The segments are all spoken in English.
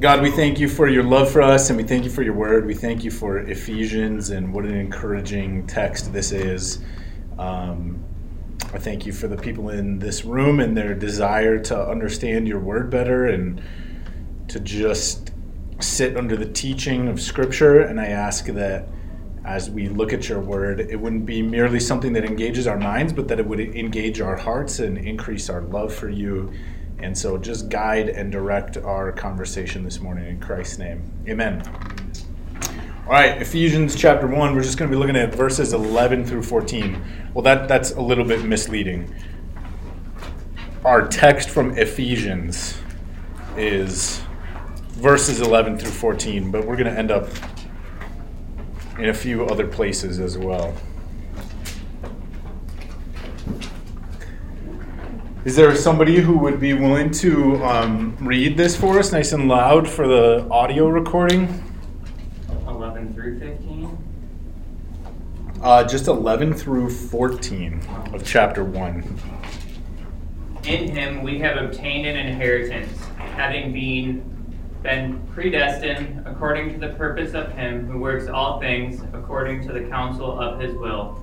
God, we thank you for your love for us and we thank you for your word. We thank you for Ephesians and what an encouraging text this is. Um, I thank you for the people in this room and their desire to understand your word better and to just sit under the teaching of Scripture. And I ask that as we look at your word, it wouldn't be merely something that engages our minds, but that it would engage our hearts and increase our love for you and so just guide and direct our conversation this morning in Christ's name. Amen. All right, Ephesians chapter 1, we're just going to be looking at verses 11 through 14. Well, that, that's a little bit misleading. Our text from Ephesians is verses 11 through 14, but we're going to end up in a few other places as well. Is there somebody who would be willing to um, read this for us nice and loud for the audio recording? 11 through 15? Uh, just 11 through 14 of chapter 1. In him we have obtained an inheritance, having been been predestined according to the purpose of him who works all things according to the counsel of his will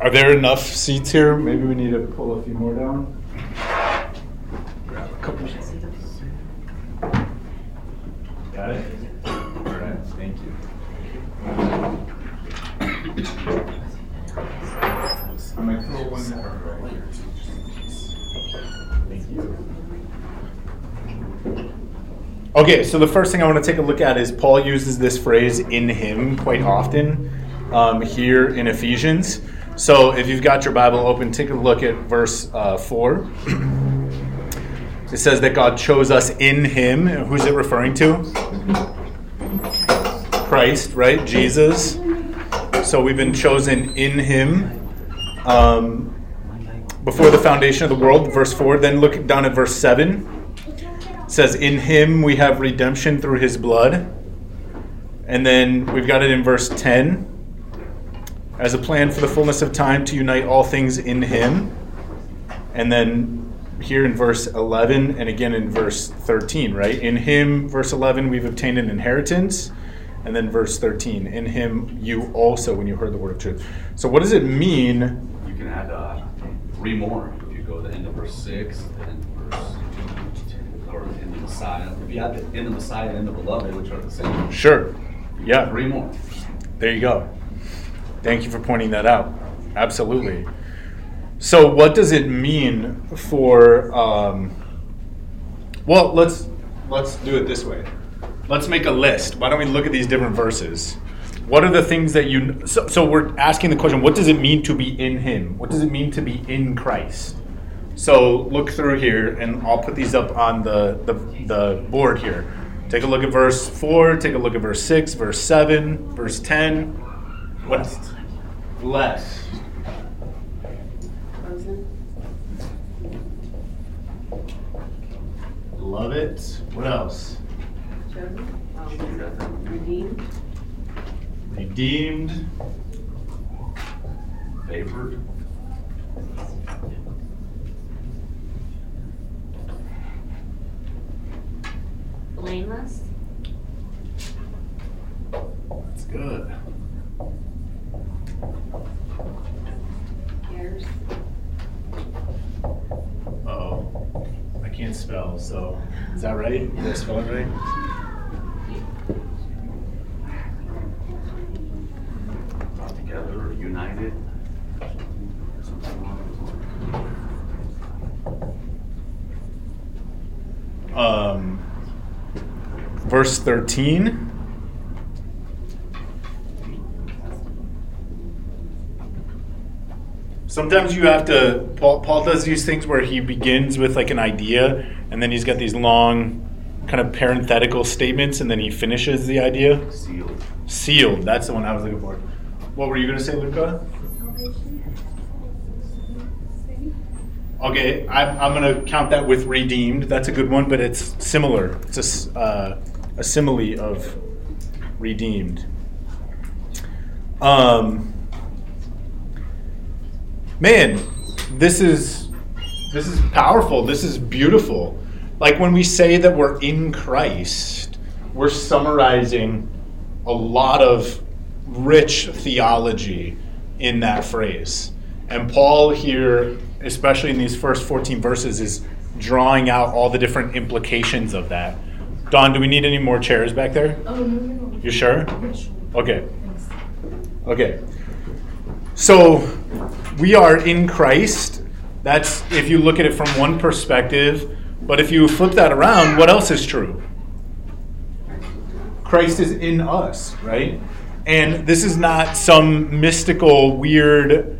Are there enough seats here? Maybe we need to pull a few more down. Grab a couple. Got it? All right, thank you. I might throw one Thank you. Okay, so the first thing I want to take a look at is Paul uses this phrase in him quite often um, here in Ephesians. So if you've got your Bible open, take a look at verse uh, 4. It says that God chose us in Him. Who's it referring to? Christ, right? Jesus. So we've been chosen in Him um, before the foundation of the world. Verse 4. Then look down at verse 7. It says, In Him we have redemption through His blood. And then we've got it in verse 10 as a plan for the fullness of time to unite all things in Him. And then here in verse 11 and again in verse 13, right? In Him, verse 11, we've obtained an inheritance. And then verse 13, in Him you also, when you heard the word of truth. So what does it mean? You can add uh, three more. If you go to the end of verse 6, and verse or in the Messiah. If you add the in the Messiah and the beloved, which are the same. Sure. Yeah. Three more. There you go. Thank you for pointing that out. Absolutely. So, what does it mean for? Um, well, let's let's do it this way. Let's make a list. Why don't we look at these different verses? What are the things that you? So, so we're asking the question: What does it mean to be in Him? What does it mean to be in Christ? So look through here, and I'll put these up on the, the, the board here. Take a look at verse 4, take a look at verse 6, verse 7, verse 10. What? Blessed. Love it. What else? Chosen, um, redeemed, Redeemed. Favored. blameless, That's good. heirs, oh. I can't spell, so. Is that right? Did I spell it right? Together or united. Something along those lines. um, verse 13. Sometimes you have to, Paul, Paul does these things where he begins with like an idea and then he's got these long kind of parenthetical statements and then he finishes the idea. Sealed. Sealed. That's the one I was looking for. What were you going to say, Luca? Okay, I'm, I'm going to count that with redeemed. That's a good one, but it's similar. It's a, uh, a simile of redeemed. Um, man, this is this is powerful. This is beautiful. Like when we say that we're in Christ, we're summarizing a lot of rich theology in that phrase. And Paul here, especially in these first 14 verses, is drawing out all the different implications of that. Don, do we need any more chairs back there? Oh, no, no. You sure? Okay. Okay. So we are in Christ. That's if you look at it from one perspective. But if you flip that around, what else is true? Christ is in us, right? And this is not some mystical, weird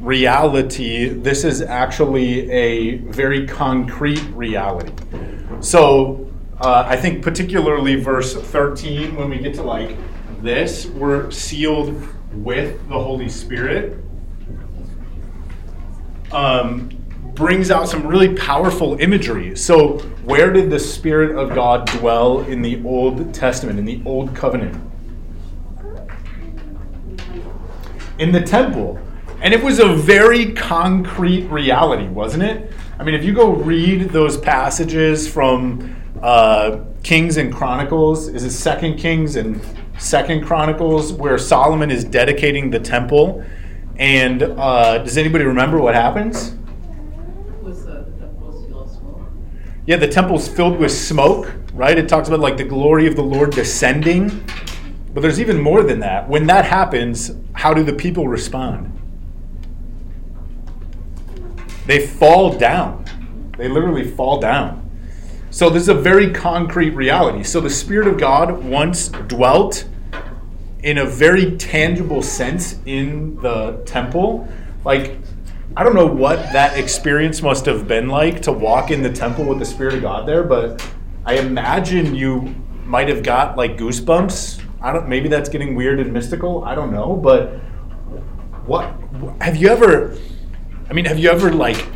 reality. This is actually a very concrete reality. So uh, I think, particularly verse 13, when we get to like this, we're sealed with the Holy Spirit. Um, brings out some really powerful imagery. So, where did the Spirit of God dwell in the Old Testament, in the Old Covenant? In the temple. And it was a very concrete reality, wasn't it? I mean, if you go read those passages from uh, Kings and Chronicles, is it Second Kings and Second Chronicles, where Solomon is dedicating the temple? And uh, does anybody remember what happens? Was the, the temple still small? Yeah, the temple's filled with smoke, right? It talks about like the glory of the Lord descending. But there's even more than that. When that happens, how do the people respond? They fall down. They literally fall down. So this is a very concrete reality. So the Spirit of God once dwelt in a very tangible sense in the temple. Like, I don't know what that experience must have been like to walk in the temple with the Spirit of God there, but I imagine you might have got like goosebumps. I don't. Maybe that's getting weird and mystical. I don't know, but what have you ever? I mean, have you ever like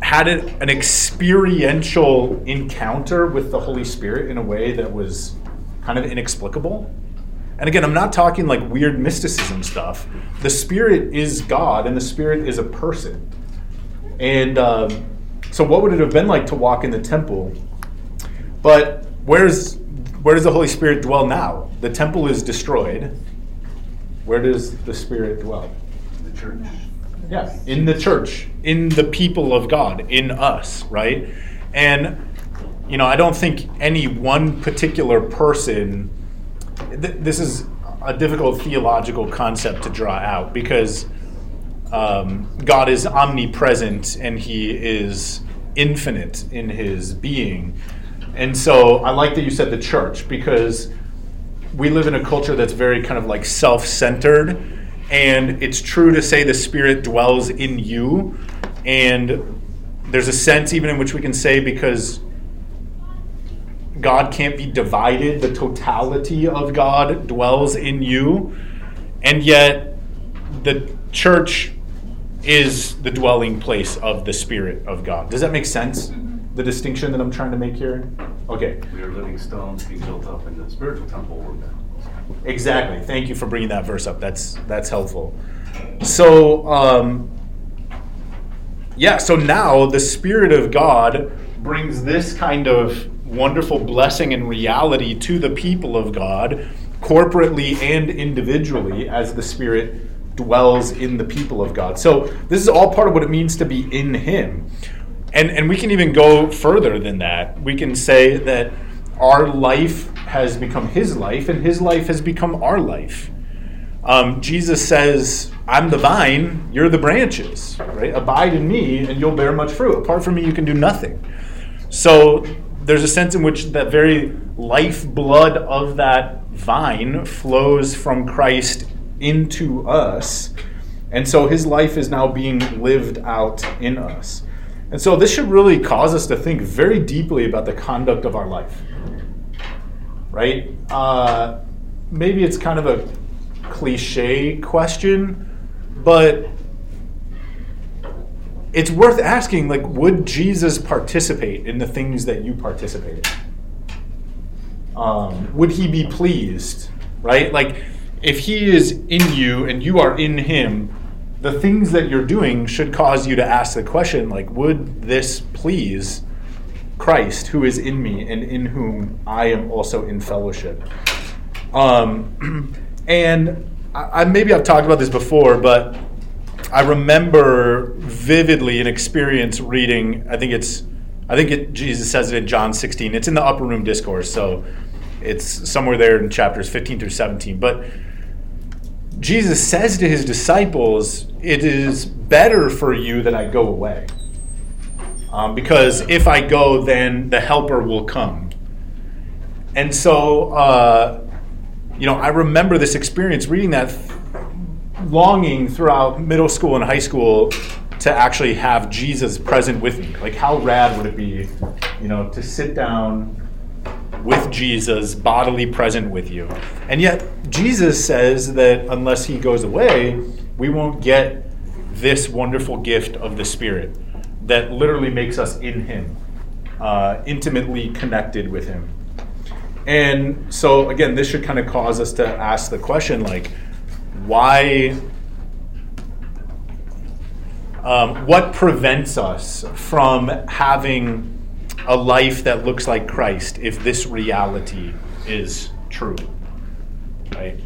had an experiential encounter with the Holy Spirit in a way that was kind of inexplicable? And again, I'm not talking like weird mysticism stuff. The Spirit is God, and the Spirit is a person. And um, so, what would it have been like to walk in the temple? But where's where does the Holy Spirit dwell now? The temple is destroyed. Where does the Spirit dwell? The church. Yeah, in the church, in the people of God, in us, right? And you know, I don't think any one particular person. Th- this is a difficult theological concept to draw out because um, God is omnipresent and He is infinite in His being. And so I like that you said the church because we live in a culture that's very kind of like self centered. And it's true to say the Spirit dwells in you. And there's a sense even in which we can say because God can't be divided, the totality of God dwells in you. And yet, the church is the dwelling place of the Spirit of God. Does that make sense? The distinction that I'm trying to make here? Okay. We are living stones being built up in the spiritual temple. We're Exactly. Thank you for bringing that verse up. That's that's helpful. So, um, yeah. So now the Spirit of God brings this kind of wonderful blessing and reality to the people of God, corporately and individually, as the Spirit dwells in the people of God. So this is all part of what it means to be in Him. And, and we can even go further than that. We can say that our life has become his life, and his life has become our life. Um, Jesus says, I'm the vine, you're the branches, right? Abide in me, and you'll bear much fruit. Apart from me, you can do nothing. So there's a sense in which that very lifeblood of that vine flows from Christ into us. And so his life is now being lived out in us. And so this should really cause us to think very deeply about the conduct of our life. Right? Uh, maybe it's kind of a cliche question, but it's worth asking like would Jesus participate in the things that you participate in? Um, would he be pleased, right? Like if he is in you and you are in him, the things that you're doing should cause you to ask the question like would this please Christ who is in me and in whom I am also in fellowship? Um, and I, I, maybe I've talked about this before, but I remember vividly an experience reading. I think it's, I think it, Jesus says it in John 16. It's in the upper room discourse, so it's somewhere there in chapters 15 through 17. But Jesus says to his disciples, "It is better for you that I go away, um, because if I go, then the Helper will come." And so. Uh, you know, I remember this experience reading that, longing throughout middle school and high school to actually have Jesus present with me. Like, how rad would it be, you know, to sit down with Jesus bodily present with you? And yet, Jesus says that unless he goes away, we won't get this wonderful gift of the Spirit that literally makes us in him, uh, intimately connected with him. And so again, this should kind of cause us to ask the question like, why? Um, what prevents us from having a life that looks like Christ if this reality is true? Right?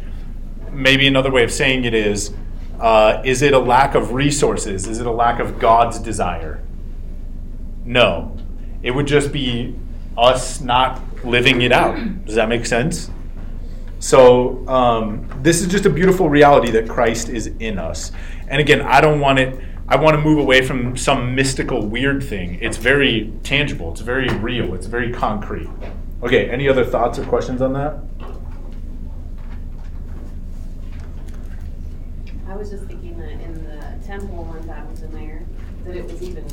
Maybe another way of saying it is uh, is it a lack of resources? Is it a lack of God's desire? No. It would just be us not living it out. Does that make sense? So, um, this is just a beautiful reality that Christ is in us. And again, I don't want it, I want to move away from some mystical, weird thing. It's very tangible, it's very real, it's very concrete. Okay, any other thoughts or questions on that? I was just thinking that in the temple when that was in there, that it was even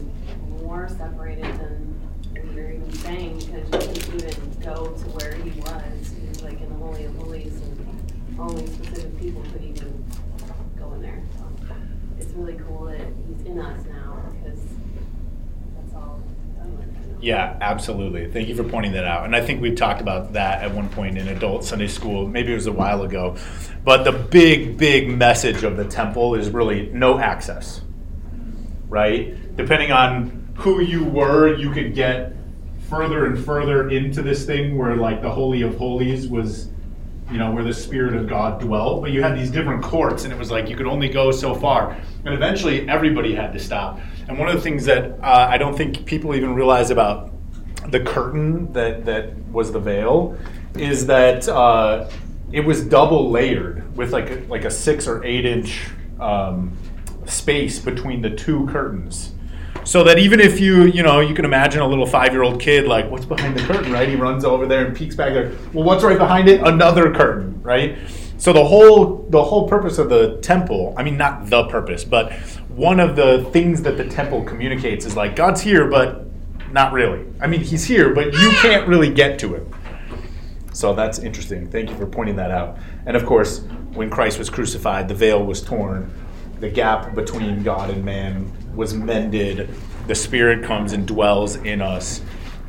more separated than we were even saying, because you couldn't even go to where he was. Holies, and only specific people could even go in there. So It's really cool that he's in us now, because that's all? Yeah, absolutely. Thank you for pointing that out. And I think we've talked about that at one point in adult Sunday school. Maybe it was a while ago. But the big, big message of the temple is really no access, right? Depending on who you were, you could get further and further into this thing where, like, the Holy of Holies was, you know, where the Spirit of God dwelt. But you had these different courts, and it was like you could only go so far. And eventually, everybody had to stop. And one of the things that uh, I don't think people even realize about the curtain that, that was the veil is that uh, it was double layered with like a, like a six or eight inch um, space between the two curtains. So that even if you, you know, you can imagine a little five year old kid, like, what's behind the curtain, right? He runs over there and peeks back there. Well, what's right behind it? Another curtain, right? So the whole the whole purpose of the temple, I mean not the purpose, but one of the things that the temple communicates is like God's here, but not really. I mean, he's here, but you can't really get to him. So that's interesting. Thank you for pointing that out. And of course, when Christ was crucified, the veil was torn. The gap between God and man was mended. The Spirit comes and dwells in us.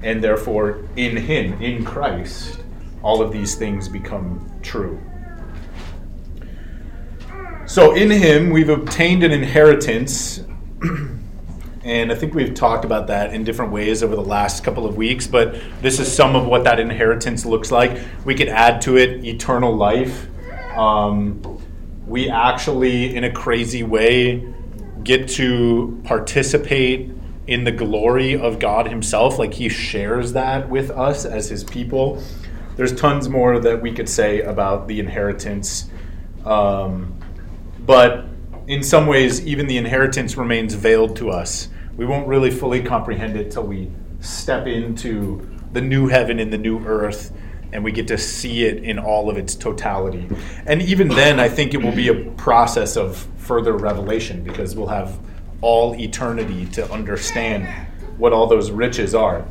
And therefore, in Him, in Christ, all of these things become true. So, in Him, we've obtained an inheritance. And I think we've talked about that in different ways over the last couple of weeks, but this is some of what that inheritance looks like. We could add to it eternal life. Um, we actually, in a crazy way, get to participate in the glory of God Himself. Like He shares that with us as His people. There's tons more that we could say about the inheritance. Um, but in some ways, even the inheritance remains veiled to us we won't really fully comprehend it till we step into the new heaven and the new earth and we get to see it in all of its totality. And even then, I think it will be a process of further revelation because we'll have all eternity to understand what all those riches are.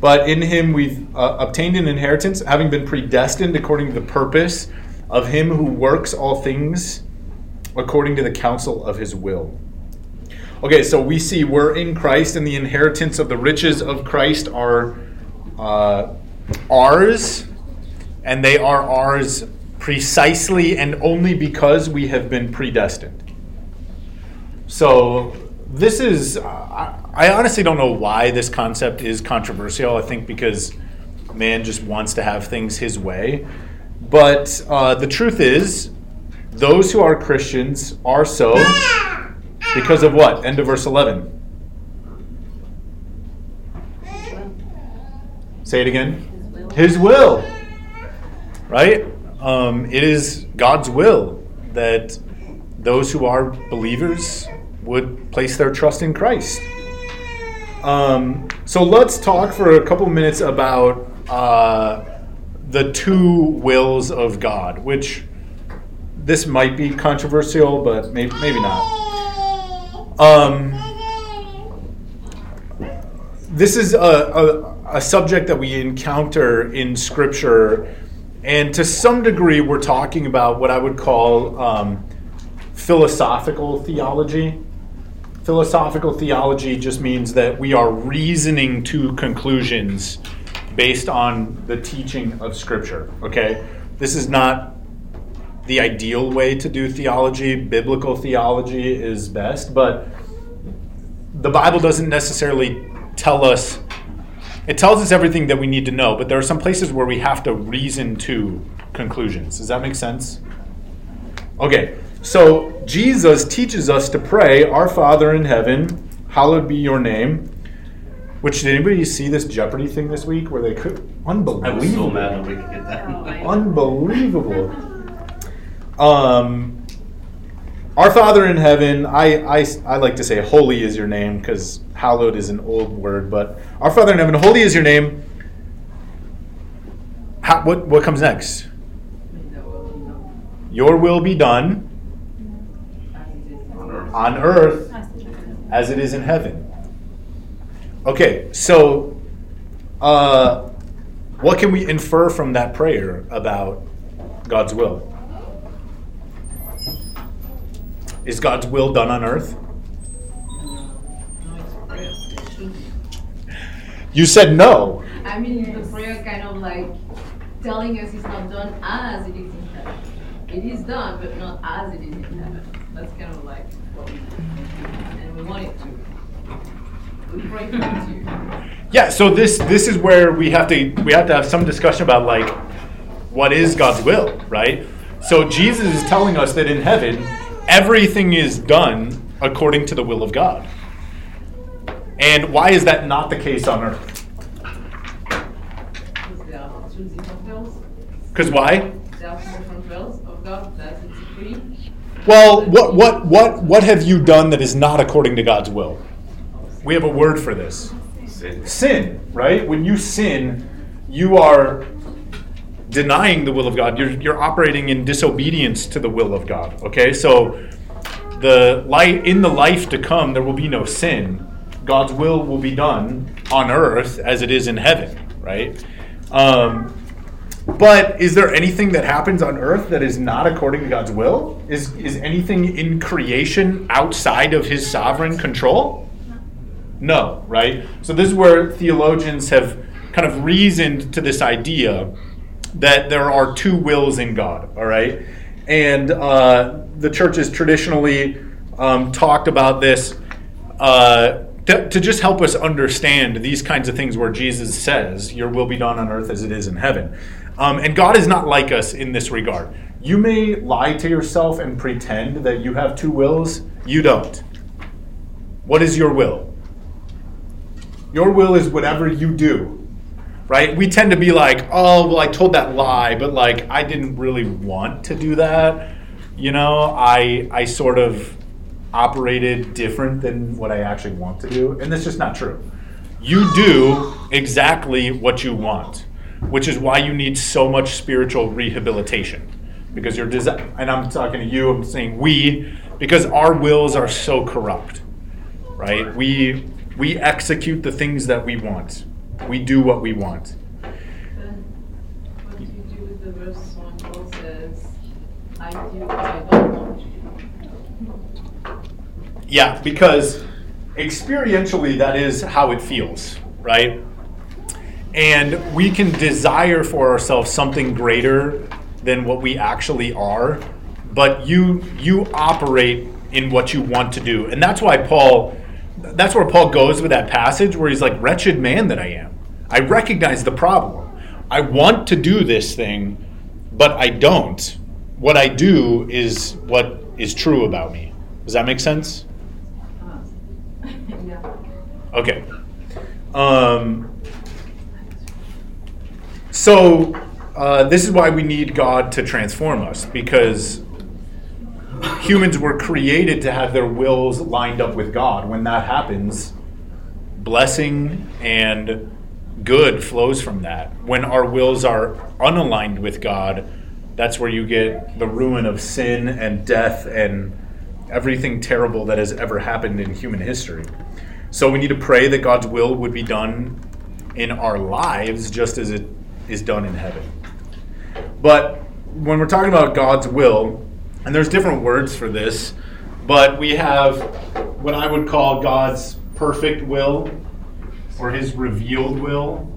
But in him we've uh, obtained an inheritance, having been predestined according to the purpose of him who works all things according to the counsel of his will. Okay, so we see we're in Christ, and the inheritance of the riches of Christ are uh, ours, and they are ours precisely and only because we have been predestined. So, this is, I, honestly don't know why this concept is controversial. I think because man just wants to have things his way. But uh, the truth is, those who are Christians are so because of what? End of verse 11. Say it again. His will. Right? Um, it is God's will that those who are believers would place their trust in Christ. Um, so let's talk for a couple minutes about uh, the two wills of God, which this might be controversial, but maybe, maybe not. Um, this is a, a, a subject that we encounter in Scripture, and to some degree, we're talking about what I would call um, philosophical theology. Philosophical theology just means that we are reasoning to conclusions based on the teaching of Scripture. Okay? This is not the ideal way to do theology. Biblical theology is best, but the Bible doesn't necessarily tell us, it tells us everything that we need to know, but there are some places where we have to reason to conclusions. Does that make sense? Okay, so Jesus teaches us to pray, Our Father in heaven, hallowed be your name. Which did anybody see this Jeopardy thing this week where they could unbelievable? I was so mad that we could get that. Unbelievable. Um, our Father in heaven, I, I, I like to say holy is your name because hallowed is an old word, but our Father in heaven, holy is your name. How, what, what comes next? Your will be done on earth as it is in heaven. Okay, so uh, what can we infer from that prayer about God's will? Is God's will done on earth? No, it's prayer. It should be. You said no. I mean, the prayer kind of like telling us it's not done as it is in heaven. It is done, but not as it is in heaven. That's kind of like what we do. And we want it to. We pray for it to. Yeah, so this this is where we have to we have to have some discussion about like what is God's will, right? So Jesus is telling us that in heaven everything is done according to the will of God. And why is that not the case on earth? Because there are two different wills. Cuz why? There are two different wills of God. That's in. Well, what what what what have you done that is not according to God's will? We have a word for this. Sin. sin, right? When you sin, you are denying the will of God. You're, you're operating in disobedience to the will of God. Okay, so the light in the life to come, there will be no sin. God's will will be done on earth as it is in heaven, right? Um, but is there anything that happens on earth that is not according to God's will? Is is anything in creation outside of His sovereign control? No, right? So this is where theologians have kind of reasoned to this idea that there are two wills in God, all right? And uh, the church has traditionally um, talked about this uh, to, to just help us understand these kinds of things where Jesus says, Your will be done on earth as it is in heaven. Um, and God is not like us in this regard. You may lie to yourself and pretend that you have two wills, you don't. What is your will? Your will is whatever you do, right? We tend to be like, oh, well, I told that lie, but like I didn't really want to do that. You know, I I sort of operated different than what I actually want to do, and that's just not true. You do exactly what you want, which is why you need so much spiritual rehabilitation. Because you're desi- and I'm talking to you, I'm saying we, because our wills are so corrupt right? We we execute the things that we want. We do what we want. What do you do with the verse when Paul says, do what I don't want to. Yeah, because experientially, that is how it feels, right? And we can desire for ourselves something greater than what we actually are, but you you operate in what you want to do, and that's why Paul. That's where Paul goes with that passage where he's like, "Wretched man that I am, I recognize the problem. I want to do this thing, but I don't. What I do is what is true about me." Does that make sense? Okay. Um, so, uh, this is why we need God to transform us because humans were created to have their wills lined up with God. When that happens, blessing and good flows from that. When our wills are unaligned with God, that's where you get the ruin of sin and death and everything terrible that has ever happened in human history. So we need to pray that God's will would be done in our lives just as it is done in heaven. But when we're talking about God's will, and there's different words for this, but we have what I would call God's perfect will or his revealed will.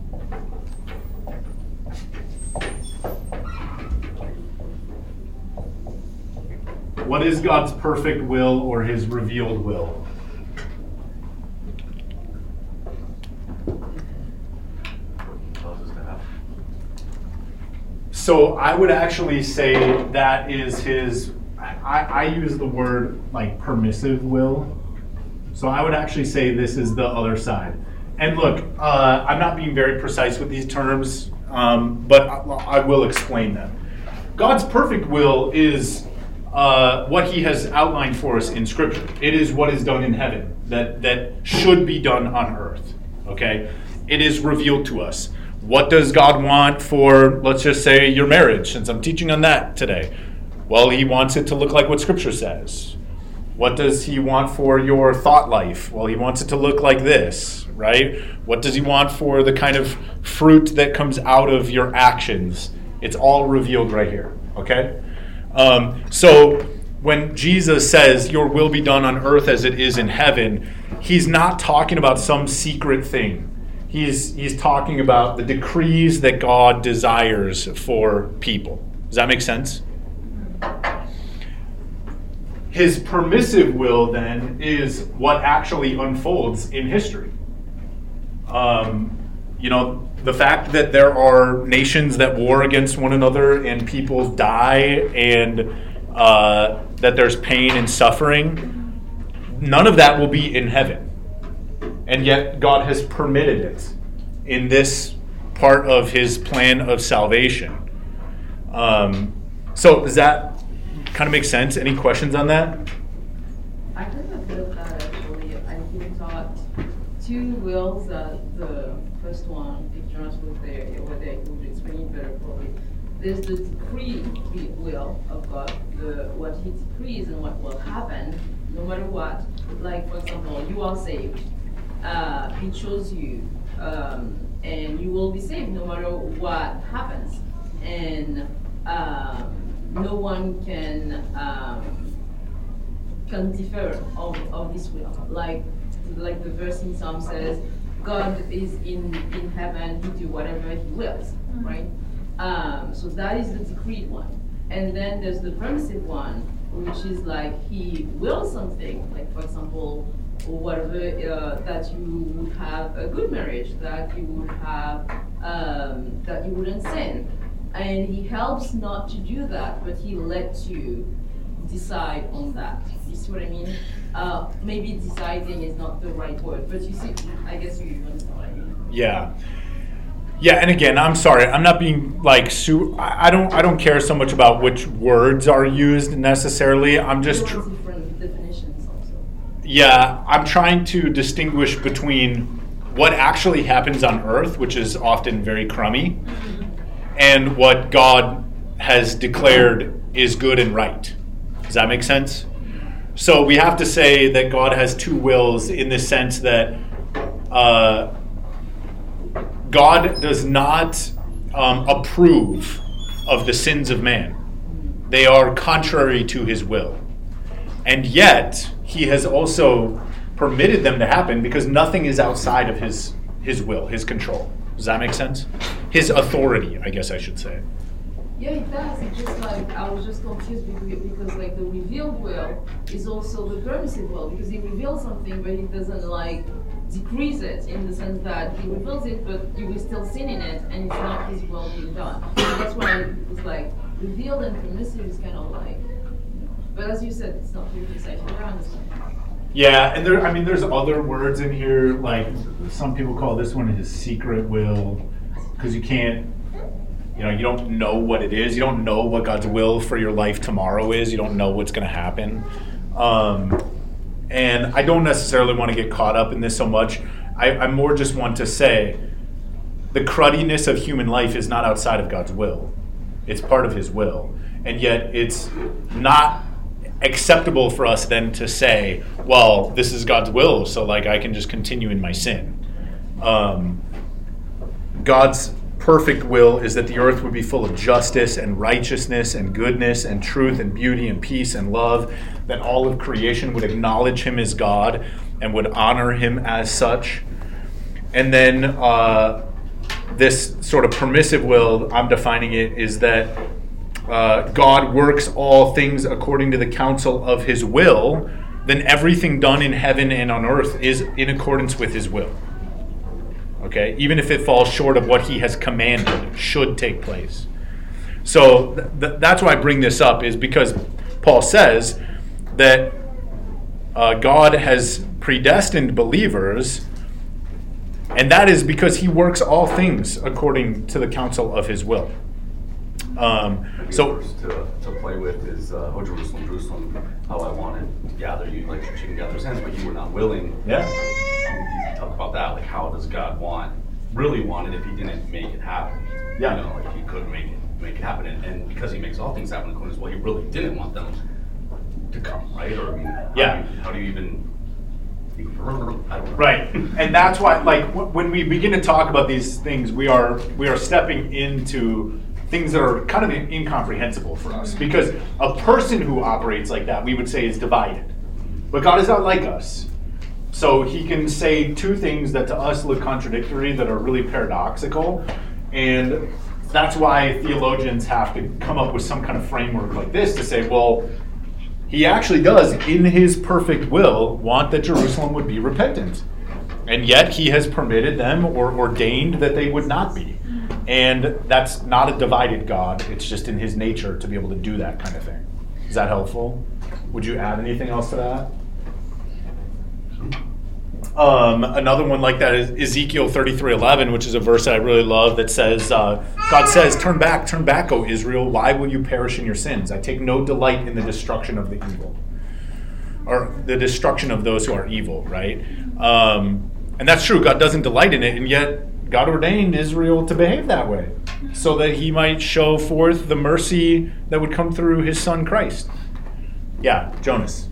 What is God's perfect will or his revealed will? Causes to happen. So I would actually say that is his. I, I use the word like permissive will. So I would actually say this is the other side. And look, uh, I'm not being very precise with these terms, um, but I, I will explain them. God's perfect will is uh, what He has outlined for us in Scripture. It is what is done in heaven that that should be done on earth. Okay, it is revealed to us. What does God want for, let's just say, your marriage? Since I'm teaching on that today, well, He wants it to look like what Scripture says. What does he want for your thought life? Well, he wants it to look like this, right? What does he want for the kind of fruit that comes out of your actions? It's all revealed right here, okay? Um, so when Jesus says, Your will be done on earth as it is in heaven, he's not talking about some secret thing. He's, he's talking about the decrees that God desires for people. Does that make sense? his permissive will then is what actually unfolds in history. Um, you know, the fact that there are nations that war against one another and people die and uh, that there's pain and suffering, none of that will be in heaven. And yet, God has permitted it in this part of his plan of salvation. Um, so, does that kind of make sense? Any questions on that? I kind of felt that actually. I think taught two wills. Uh, the first one, if Jonas was there, there, he would explain it better probably. There's the decree will of God, the what He decrees and what will happen, no matter what. Like for example, you are saved. Uh, he chose you, um, and you will be saved no matter what happens. And um, no one can um, can differ of, of this will. Like like the verse in Psalm says, God is in in heaven, He do whatever He wills, right? Um, so that is the decreed one. And then there's the permissive one, which is like He wills something, like for example, whatever uh, that you would have a good marriage, that you would have um, that you wouldn't sin and he helps not to do that, but he lets you decide on that. You see what I mean? Uh, maybe deciding is not the right word, but you see, I guess you understand what I mean. Yeah. Yeah, and again, I'm sorry. I'm not being like su- I don't. I don't care so much about which words are used necessarily. I'm just. Tr- different definitions also. Yeah, I'm trying to distinguish between what actually happens on Earth, which is often very crummy, and what God has declared is good and right. Does that make sense? So we have to say that God has two wills in the sense that uh, God does not um, approve of the sins of man. They are contrary to his will. And yet, he has also permitted them to happen because nothing is outside of his his will, his control. Does that make sense? His authority, I guess I should say. Yeah, it does. It's just like I was just confused because, because like the revealed will is also the permissive will because he reveals something but he doesn't like decrease it in the sense that he reveals it but you will still sin in it and it's not his will being done. So that's why it was like revealed and permissive is kind of like. But as you said, it's not really precise. I understand. Yeah, and there I mean there's other words in here like some people call this one his secret will because you can't you know, you don't know what it is. You don't know what God's will for your life tomorrow is. You don't know what's going to happen. Um, and I don't necessarily want to get caught up in this so much. I, I more just want to say the cruddiness of human life is not outside of God's will, it's part of His will. And yet it's not acceptable for us then to say, well, this is God's will, so like I can just continue in my sin. Um, God's perfect will is that the earth would be full of justice and righteousness and goodness and truth and beauty and peace and love, that all of creation would acknowledge him as God and would honor him as such. And then uh, this sort of permissive will, I'm defining it, is that uh, God works all things according to the counsel of his will, then everything done in heaven and on earth is in accordance with his will okay? Even if it falls short of what he has commanded, should take place. So th- th- that's why I bring this up, is because Paul says that uh, God has predestined believers, and that is because he works all things according to the counsel of his will. Um, so to, to play with is, uh, oh Jerusalem, Jerusalem, how I wanted to gather you like she can gather his hands, but you were not willing. yeah, You Talk about that, like how does God want, really want it if he didn't make it happen? Yeah. You know, like he couldn't make it, make it happen, and, and because he makes all things happen according to his will, he really didn't want them to come, right? Or I mean, how do Yeah. you- How do you even? I don't know. Right, and that's why, like, wh- when we begin to talk about these things, we are we are stepping into things that are kind of incomprehensible for us. Because a person who operates like that, we would say, is divided. But God is not like us, so He can say two things that to us look contradictory, that are really paradoxical, and that's why theologians have to come up with some kind of framework like this to say, well, he actually does, in his perfect will, want that Jerusalem would be repentant. And yet he has permitted them or ordained that they would not be. And that's not a divided God, it's just in his nature to be able to do that kind of thing. Is that helpful? Would you add anything else to that? Um, another one like that is Ezekiel 33:11, which is a verse that I really love that says, uh, God says, Turn back, turn back, O Israel. Why will you perish in your sins? I take no delight in the destruction of the evil, or the destruction of those who are evil, right? Um, and that's true. God doesn't delight in it, and yet God ordained Israel to behave that way so that he might show forth the mercy that would come through his son Christ. Yeah, Jonas.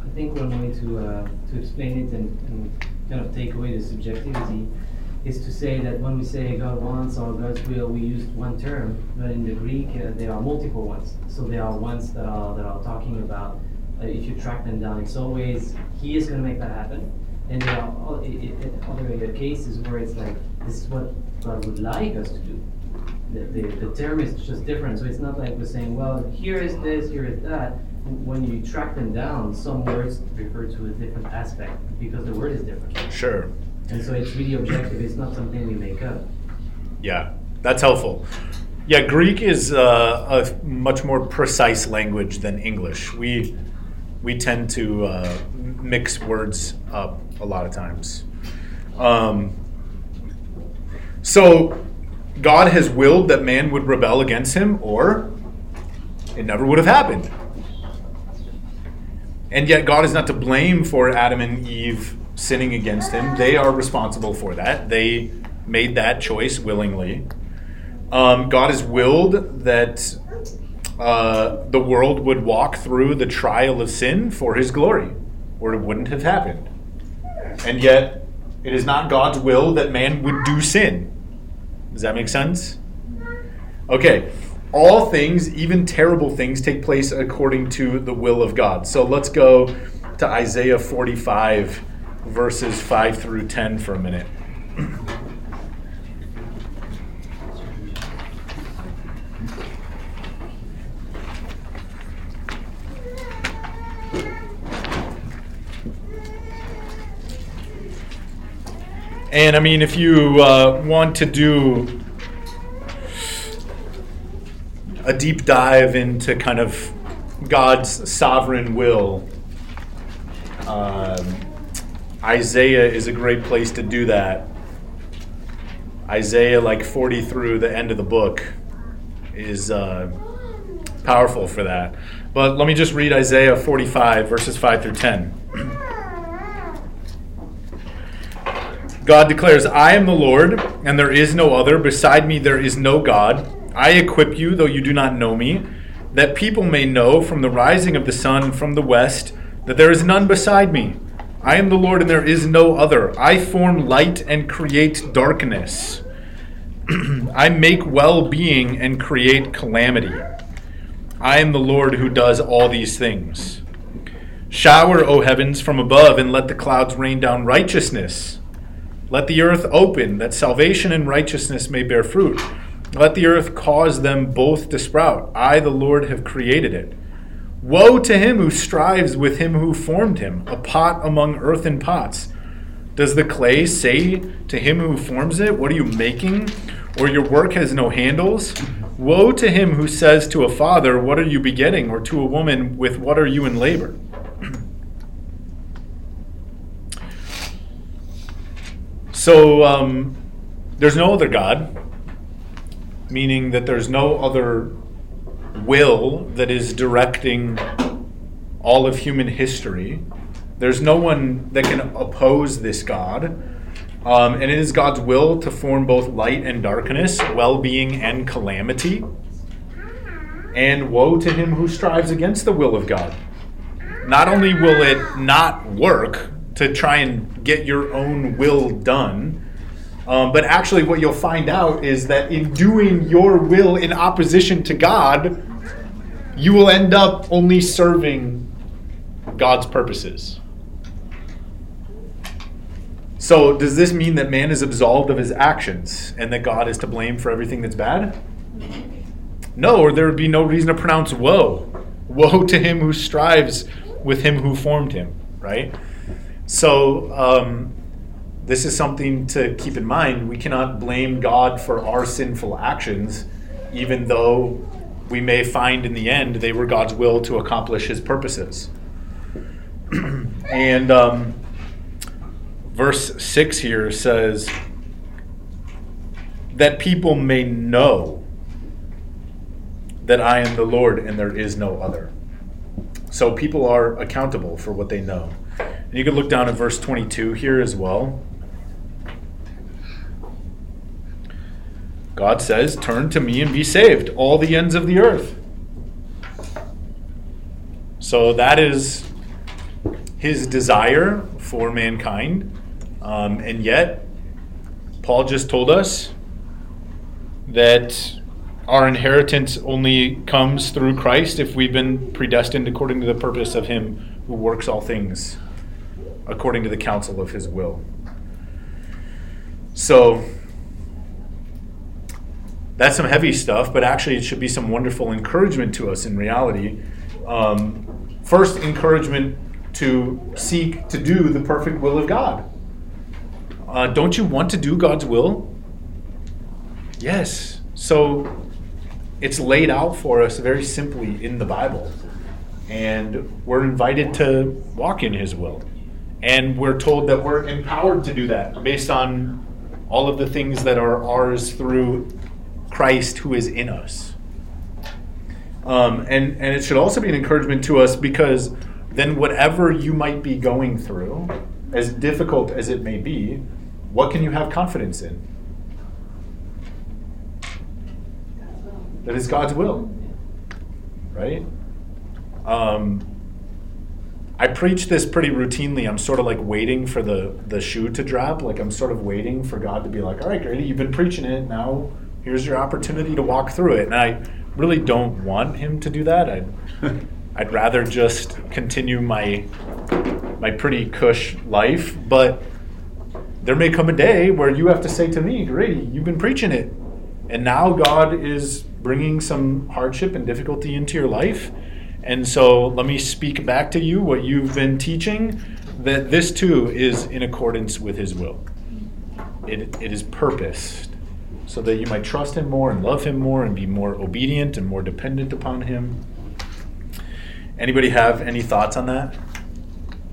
I think one way to, uh, to explain it and, and kind of take away the subjectivity is to say that when we say God wants or God's will, we use one term, but in the Greek uh, there are multiple ones. So there are ones that are that are talking about uh, if you track them down, it's always He is going to make that happen, and there are i- other cases where it's like this is what God would like us to do. The, the, the term is just different, so it's not like we're saying, well, here is this, here is that. When you track them down, some words refer to a different aspect because the word is different. Sure. And so it's really objective, it's not something we make up. Yeah, that's helpful. Yeah, Greek is uh, a much more precise language than English. We we tend to uh, mix words up a lot of times. Um, so God has willed that man would rebel against him, or it never would have happened. And yet, God is not to blame for Adam and Eve sinning against him. They are responsible for that. They made that choice willingly. Um, God has willed that uh, the world would walk through the trial of sin for his glory, or it wouldn't have happened. And yet, it is not God's will that man would do sin. Does that make sense? Okay. all things, even terrible things, take place according to the will of God. So let's go to Isaiah 45, verses 5 through 10 for a minute. And I mean, if you uh, want to do a deep dive into kind of God's sovereign will, um, Isaiah is a great place to do that. Isaiah, like 40 through the end of the book, is uh, powerful for that. But let me just read Isaiah 45, verses 5 through 10. God declares, I am the Lord, and there is no other. Beside me, there is no God. I equip you, though you do not know me, that people may know from the rising of the sun from the west that there is none beside me. I am the Lord, and there is no other. I form light and create darkness. I make well being and create calamity. I am the Lord who does all these things. Shower, O heavens, from above, and let the clouds rain down righteousness. Let the earth open, that salvation and righteousness may bear fruit. Let the earth cause them both to sprout. I, the Lord, have created it. Woe to him who strives with him who formed him, a pot among earthen pots. Does the clay say to him who forms it, What are you making? Or your work has no handles? Woe to him who says to a father, What are you begetting? Or to a woman, With what are you in labor? So um, there's no other God, meaning that there's no other will that is directing all of human history. There's no one that can oppose this God. Um, and it is God's will to form both light and darkness, well being and calamity. And woe to him who strives against the will of God. Not only will it not work, to try and get your own will done. Um, but actually, what you'll find out is that in doing your will in opposition to God, you will end up only serving God's purposes. So, does this mean that man is absolved of his actions and that God is to blame for everything that's bad? No, or there would be no reason to pronounce woe. Woe to him who strives with him who formed him, right? So, um, this is something to keep in mind. We cannot blame God for our sinful actions, even though we may find in the end they were God's will to accomplish his purposes. and um, verse 6 here says that people may know that I am the Lord and there is no other. So people are accountable for what they know. You can look down at verse 22 here as well. God says, Turn to me and be saved, all the ends of the earth. So that is his desire for mankind. Um, and yet, Paul just told us that our inheritance only comes through Christ if we've been predestined according to the purpose of him who works all things according to the counsel of his will. So that's some heavy stuff, but actually it should be some wonderful encouragement to us in reality. Um, first, encouragement to seek to do the perfect will of God. Uh, don't you want to do God's will? Yes. So it's laid out for us very simply in the Bible. And we're invited to walk in His will. And we're told that we're empowered to do that based on all of the things that are ours through Christ who is in us. Um, and, and it should also be an encouragement to us because then, whatever you might be going through, as difficult as it may be, what can you have confidence in? That is God's will, right? Um, I preach this pretty routinely. I'm sort of like waiting for the the shoe to drop. Like I'm sort of waiting for God to be like, "All right, Grady, you've been preaching it. Now here's your opportunity to walk through it." And I really don't want him to do that. I'd, I'd rather just continue my my pretty cush life, but there may come a day where you have to say to me, Grady, you've been preaching it. And now God is bringing some hardship and difficulty into your life. And so let me speak back to you what you've been teaching that this too is in accordance with His will. It, it is purposed so that you might trust Him more and love Him more and be more obedient and more dependent upon Him. Anybody have any thoughts on that?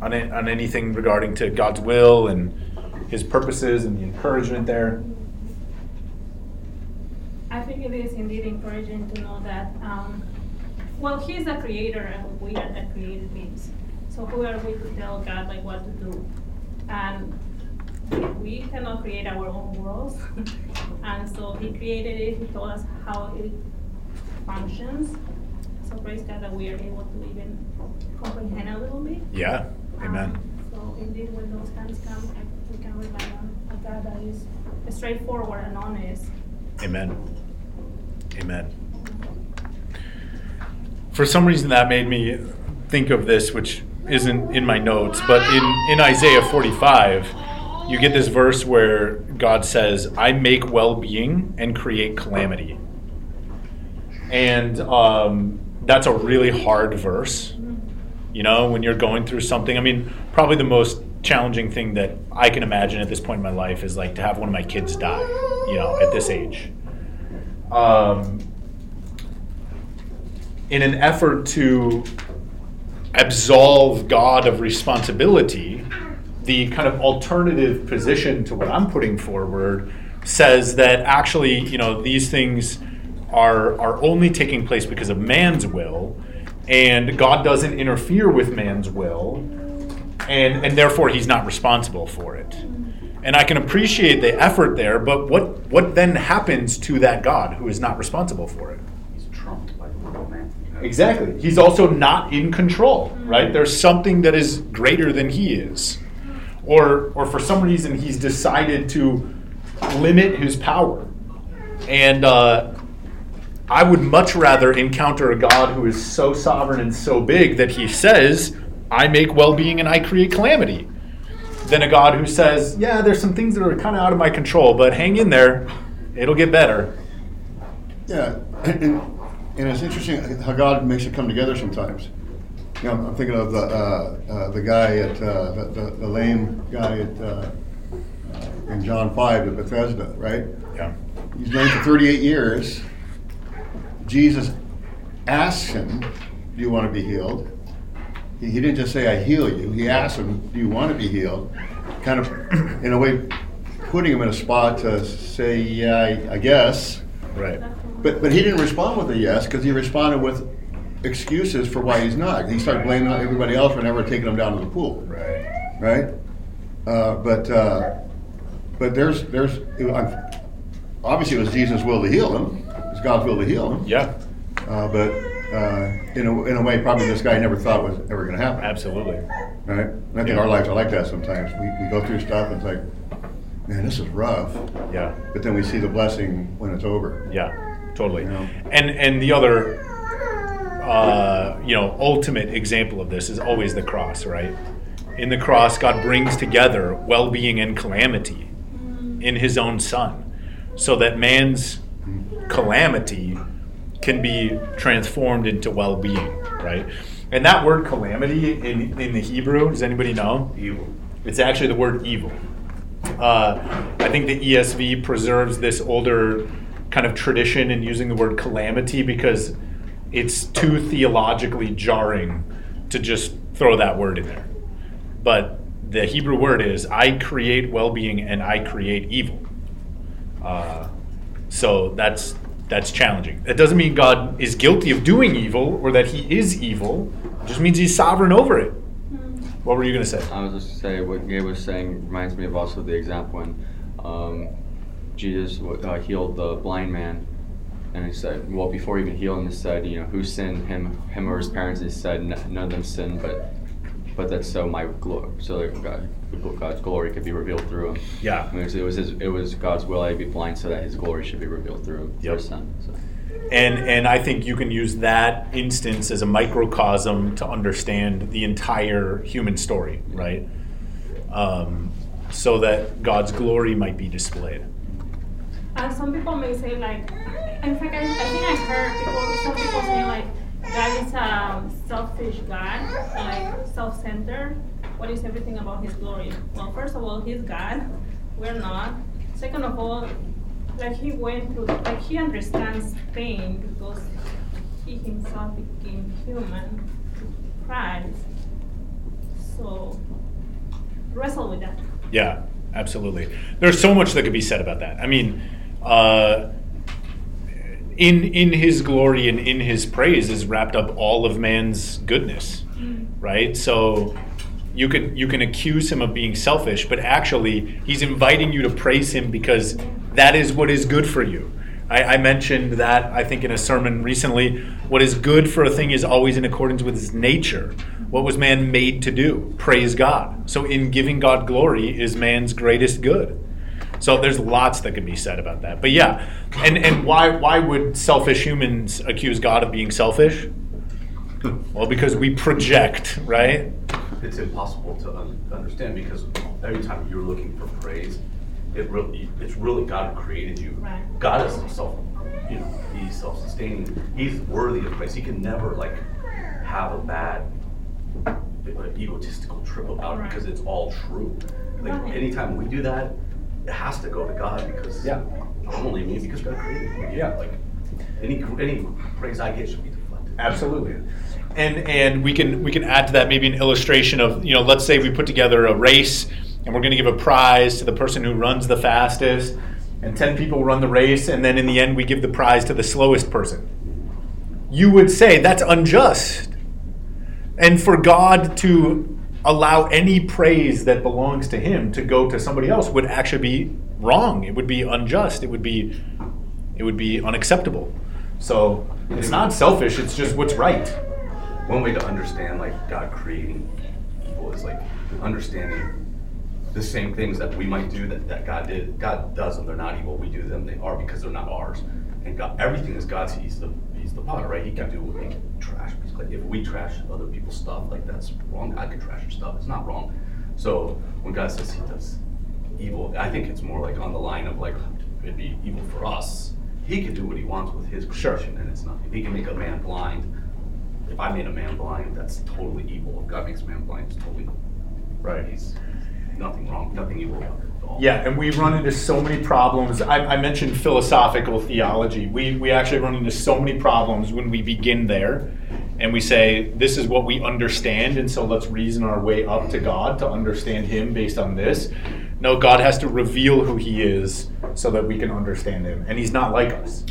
On, it, on anything regarding to God's will and His purposes and the encouragement there? I think it is indeed encouraging to know that, um, well, he's the creator and we are the created beings. So who are we to tell God like what to do? And we cannot create our own worlds. and so he created it, he told us how it functions. So praise God that we are able to even comprehend a little bit. Yeah, amen. Um, So indeed, when those times come, we can rely on a God that is straightforward and honest. Amen. Amen. For some reason, that made me think of this, which isn't in my notes, but in, in Isaiah 45, you get this verse where God says, I make well being and create calamity. And um, that's a really hard verse. You know, when you're going through something, I mean, probably the most challenging thing that I can imagine at this point in my life is like to have one of my kids die, you know, at this age um, in an effort to absolve God of responsibility, the kind of alternative position to what I'm putting forward says that actually, you know, these things are are only taking place because of man's will, and God doesn't interfere with man's will, and and therefore He's not responsible for it and I can appreciate the effort there, but what what then happens to that God who is not responsible for it? He's trumped by the world, man. Exactly. He's also not in control, right? There's something that is greater than he is. Or or for some reason he's decided to limit his power. And uh, I would much rather encounter a God who is so sovereign and so big that he says, I make well being and I create calamity than a God who says, Yeah, there's some things that are kind of out of my control, but hang in there, it'll get better. Yeah, and it's interesting how God makes it come together sometimes. You know, I'm thinking of the uh, uh, the guy at uh, the, the, the lame guy at uh, uh, in John five at Bethesda, right? Yeah. He's lame for 38 years. Jesus asks him, "Do you want to be healed?" He, he didn't just say, "I heal you." He asked him, "Do you want to be healed?" Kind of, in a way, putting him in a spot to say, "Yeah, I, I guess." Right. But but he didn't respond with a yes because he responded with excuses for why he's not. He started blaming everybody else for never taking him down to the pool, Right. right? Uh, but uh, but there's there's obviously it was Jesus' will to heal him. It was God's will to heal him. Yeah, Uh, but uh, in a in a way, probably this guy never thought was ever going to happen, absolutely. right? And I think Yeah. our lives are like that sometimes. We we go through stuff and it's like, man, this is rough. Yeah. But then we see the blessing when it's over. Yeah, totally. You know? And and the other uh, you know, ultimate example of this is always the cross, right? In the cross, God brings together well-being and calamity in his own son so that man's calamity can be transformed into well-being, right? And that word calamity in, in the Hebrew, does anybody know? Evil. It's actually the word evil. Uh, I think the ESV preserves this older kind of tradition in using the word calamity because it's too theologically jarring to just throw that word in there. But the Hebrew word is I create well being and I create evil. Uh, so that's that's challenging. That doesn't mean God is guilty of doing evil or that he is evil. It just means he's sovereign over it. What were you going to say? I was just gonna say what Gabe was saying reminds me of also the example when um, Jesus uh, healed the blind man, and he said, well, before he even healed him, he said, you know, who sinned, him, him or his parents? He said, "N- none of them sinned, but but that's so my glory, so that God, God's glory could be revealed through him. Yeah. I mean, it was his, it was God's will he be blind, so that His glory should be revealed through him, Yep. His Son. So. And, and I think you can use that instance as a microcosm to understand the entire human story, right? Um, so that God's glory might be displayed. And some people may say like, in fact, I, I think I heard people, some people say like, God is a selfish God, like self-centered. What is everything about His glory? Well, first of all, He's God. We're not. Second of all, like He went through, like He understands pain because He Himself became human Christ. So wrestle with that. Yeah, absolutely. There's so much that could be said about that. I mean, uh, in in His glory and in His praise is wrapped up all of man's goodness, right? So you can you can accuse him of being selfish, but actually He's inviting you to praise Him because that is what is good for you. I, I mentioned that I think in a sermon recently. What is good for a thing is always in accordance with his nature. What was man made to do? Praise God. So in giving God glory is man's greatest good. So there's lots that can be said about that. But yeah, and and why why would selfish humans accuse God of being selfish? Well, because we project, right? It's impossible to un- understand because every time you're looking for praise, it really, it's really God who created you. Right. God is self, you know, He's self-sustaining. He's worthy of praise. He can never like have a bad, uh, egotistical trip about it because it's all true. Like anytime we do that, it has to go to God because Yeah. only me because God created me. Yeah. Like any any praise I get should be deflected. Absolutely. And and we can we can add to that maybe an illustration of you know let's say we put together a race and we're going to give a prize to the person who runs the fastest and 10 people run the race and then in the end we give the prize to the slowest person. You would say that's unjust. And for God to allow any praise that belongs to him to go to somebody else would actually be wrong. It would be unjust. It would be it would be unacceptable. So it's not selfish, it's just what's right. One way to understand like God creating evil is like understanding the same things that we might do that, that God did. God does them. They're not evil. We do them. They are because they're not ours. And God, everything is God's. He's the He's the potter, right? He can do he can trash. If we trash other people's stuff, like that's wrong. God can trash your stuff. It's not wrong. So when God says He does evil, I think it's more like on the line of like it'd be evil for us. He can do what He wants with His Sure. creation, and it's nothing. He can make a man blind. If I made a man blind, that's totally evil. If God makes a man blind, it's totally Right. He's nothing wrong, nothing evil about it. Yeah, and we run into so many problems. I, I mentioned philosophical theology. We, we actually run into so many problems when we begin there and we say, this is what we understand, and so let's reason our way up to God to understand Him based on this. No, God has to reveal who He is so that we can understand Him. And He's not like us.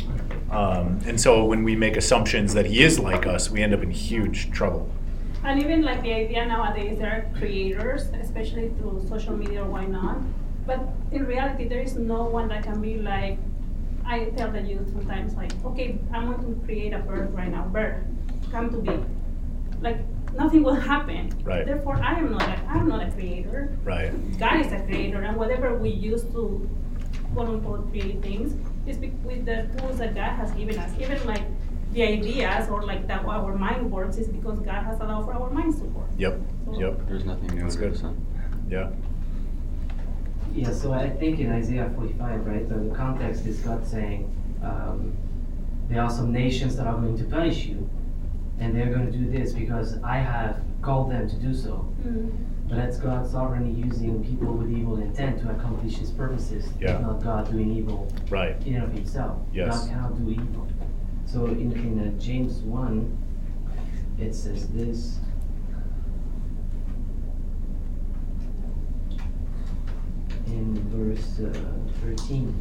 Um, and so when we make assumptions that He is like us, we end up in huge trouble. And even like the idea nowadays, there are creators, especially through social media or why not. But in reality, there is no one that can be like, I tell the youth sometimes like, okay, I want to create a bird right now, bird, come to be. Like nothing will happen. Right. Therefore, I am not a, I'm not a creator. Right. God is a creator, and whatever we use to quote unquote create things is be- with the tools that God has given us. Even like the ideas or like that our mind works is because God has allowed for our minds to work. Yep. Yep. There's nothing new That's under good. the sun. Yeah. Yeah, so I think in Isaiah 45, right, the the context is God saying, um, there are some nations that are going to punish you, and they're going to do this because I have called them to do so. But that's God sovereignly using people with evil intent to accomplish his purposes, Yeah. not God doing evil Right. in and of himself. Yes. God cannot do evil. So in, in uh, James 1, it says this. In verse uh, 13.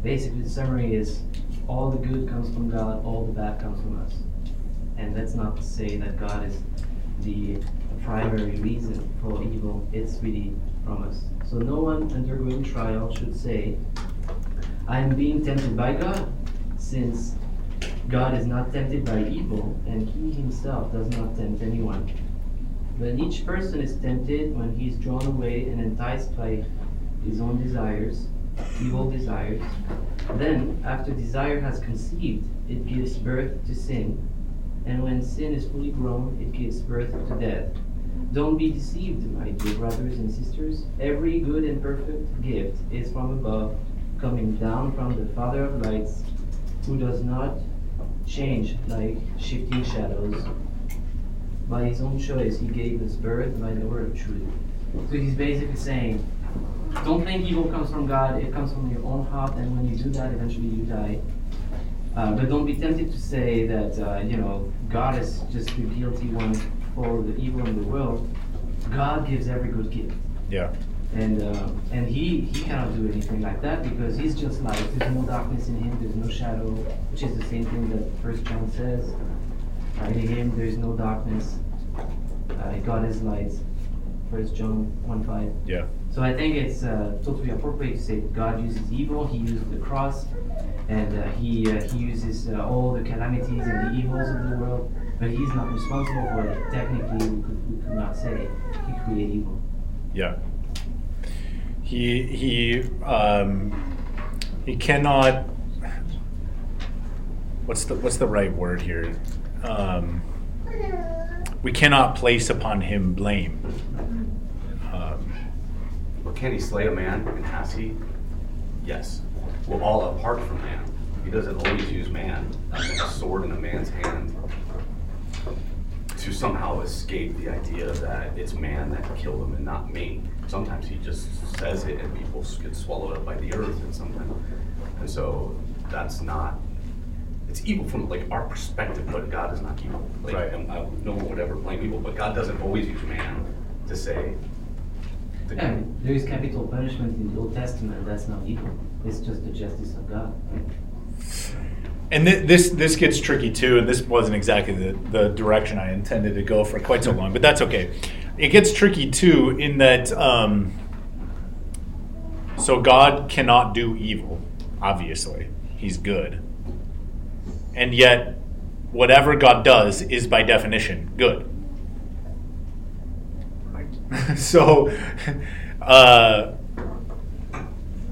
Basically, the summary is all the good comes from God, all the bad comes from us. And that's not to say that God is the primary reason for evil, it's really from us. So no one undergoing trial should say, I am being tempted by God, since God is not tempted by evil, and he himself does not tempt anyone. But each person is tempted when he is drawn away and enticed by his own desires, evil desires. Then, after desire has conceived, it gives birth to sin, and when sin is fully grown, it gives birth to death. Don't be deceived, my dear brothers and sisters. Every good and perfect gift is from above, coming down from the Father of lights, who does not change like shifting shadows. By his own choice, he gave us birth by the word of truth. So he's basically saying, don't think evil comes from God, it comes from your own heart, and when you do that, eventually you die. Uh, but don't be tempted to say that, uh, you know, God is just the guilty one for the evil in the world. God gives every good gift. Yeah. And uh, and he he cannot do anything like that because he's just light. There's no darkness in him. There's no shadow, which is the same thing that First John says. In him, there is no darkness. Uh, God is light. First John one five. Yeah. So I think it's uh, totally appropriate to say God uses evil. He used the cross, and uh, he uh, he uses uh, all the calamities and the evils of the world. But he's not responsible for it. Technically, we could, we could not say he created evil. Yeah. He he um, he cannot. What's the what's the right word here? Um, we cannot place upon him blame. Um, But can he slay a man, and has he? Yes. Well, all apart from man. He doesn't always use man, like a sword in a man's hand, to somehow escape the idea that it's man that killed him and not me. Sometimes he just says it and people get swallowed up by the earth and sometimes, and so that's not, it's evil from like our perspective, but God is not evil. Like, Right. and I, no one would ever blame evil, but God doesn't always use man to say. to- And there is capital punishment in the Old Testament. That's not evil. It's just the justice of God. and thi- this this gets tricky too, and this wasn't exactly the, the direction I intended to go for quite so long, but that's okay. It gets tricky too in that um, so God cannot do evil, obviously. He's good. And yet whatever God does is by definition good. Right. so uh,